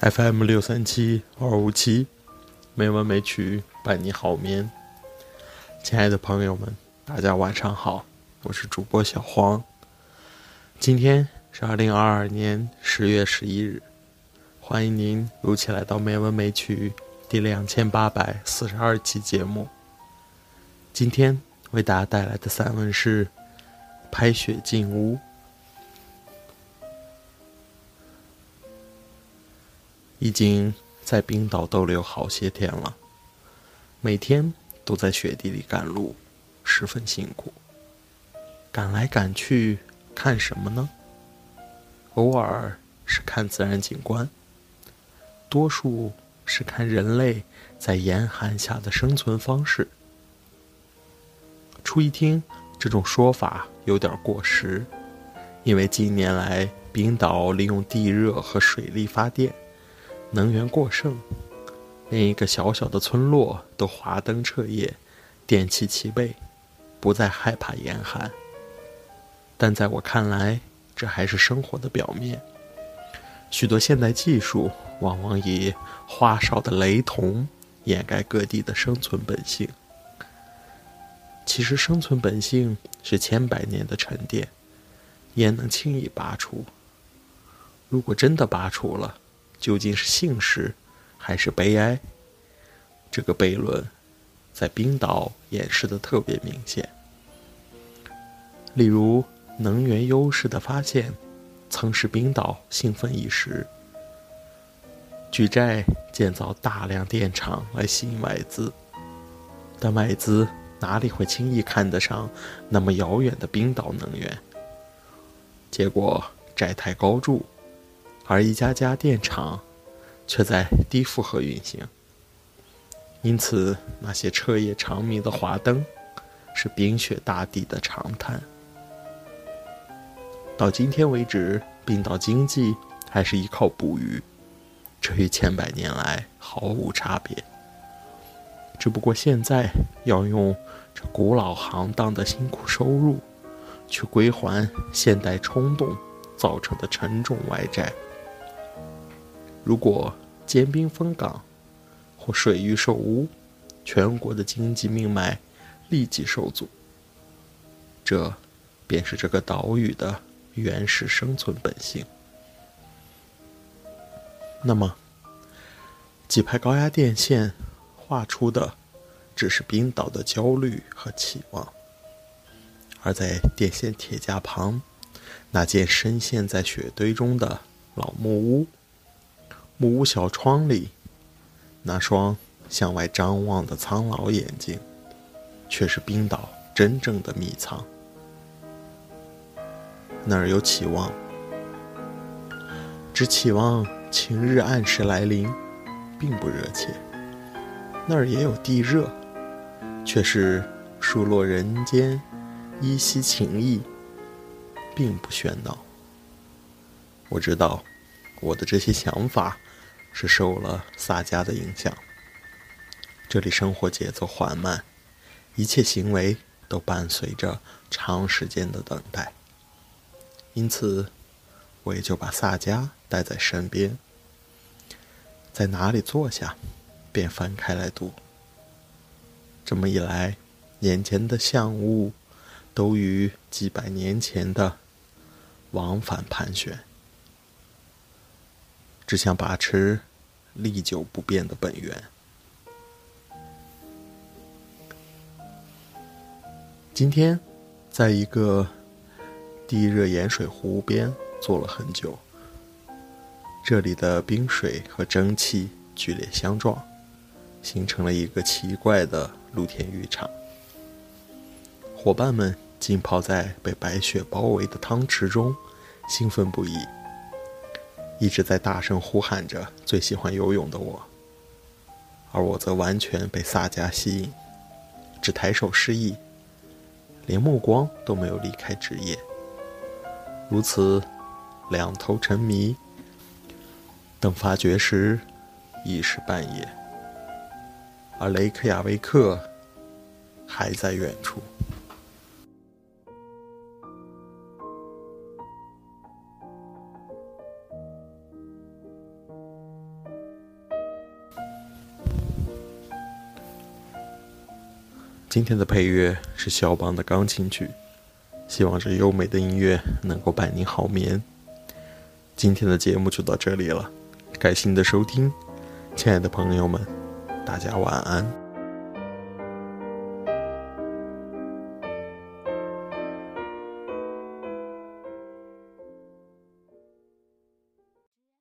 FM 六三七二五七，没文没曲伴你好眠。亲爱的朋友们，大家晚上好，我是主播小黄。今天是二零二二年十月十一日，欢迎您如期来到没文没曲第两千八百四十二期节目。今天为大家带来的散文是《拍雪进屋》。已经在冰岛逗留好些天了，每天都在雪地里赶路，十分辛苦。赶来赶去，看什么呢？偶尔是看自然景观，多数是看人类在严寒下的生存方式。初一听这种说法有点过时，因为近年来冰岛利用地热和水力发电。能源过剩，连一个小小的村落都华灯彻夜，电器齐备，不再害怕严寒。但在我看来，这还是生活的表面。许多现代技术往往以花哨的雷同掩盖各地的生存本性。其实，生存本性是千百年的沉淀，焉能轻易拔除？如果真的拔除了，究竟是幸事还是悲哀？这个悖论在冰岛演示的特别明显。例如，能源优势的发现曾使冰岛兴奋一时，举债建造大量电厂来吸引外资，但外资哪里会轻易看得上那么遥远的冰岛能源？结果债台高筑。而一家家电厂却在低负荷运行，因此那些彻夜长明的华灯是冰雪大地的常态。到今天为止，冰岛经济还是依靠捕鱼，这与千百年来毫无差别。只不过现在要用这古老行当的辛苦收入，去归还现代冲动造成的沉重外债。如果坚冰封港，或水域受污，全国的经济命脉立即受阻。这，便是这个岛屿的原始生存本性。那么，几排高压电线画出的，只是冰岛的焦虑和期望。而在电线铁架旁，那间深陷在雪堆中的老木屋。木屋小窗里，那双向外张望的苍老眼睛，却是冰岛真正的秘藏。那儿有期望，只期望晴日按时来临，并不热切；那儿也有地热，却是数落人间依稀情意，并不喧闹。我知道，我的这些想法。是受了萨迦的影响。这里生活节奏缓慢，一切行为都伴随着长时间的等待。因此，我也就把萨迦带在身边，在哪里坐下，便翻开来读。这么一来，眼前的象物都与几百年前的往返盘旋。只想把持历久不变的本源。今天，在一个地热盐水湖边坐了很久。这里的冰水和蒸汽剧烈相撞，形成了一个奇怪的露天浴场。伙伴们浸泡在被白雪包围的汤池中，兴奋不已。一直在大声呼喊着最喜欢游泳的我，而我则完全被萨迦吸引，只抬手示意，连目光都没有离开职业。如此，两头沉迷，等发觉时，已是半夜，而雷克雅维克还在远处。今天的配乐是肖邦的钢琴曲，希望这优美的音乐能够伴您好眠。今天的节目就到这里了，感谢您的收听，亲爱的朋友们，大家晚安。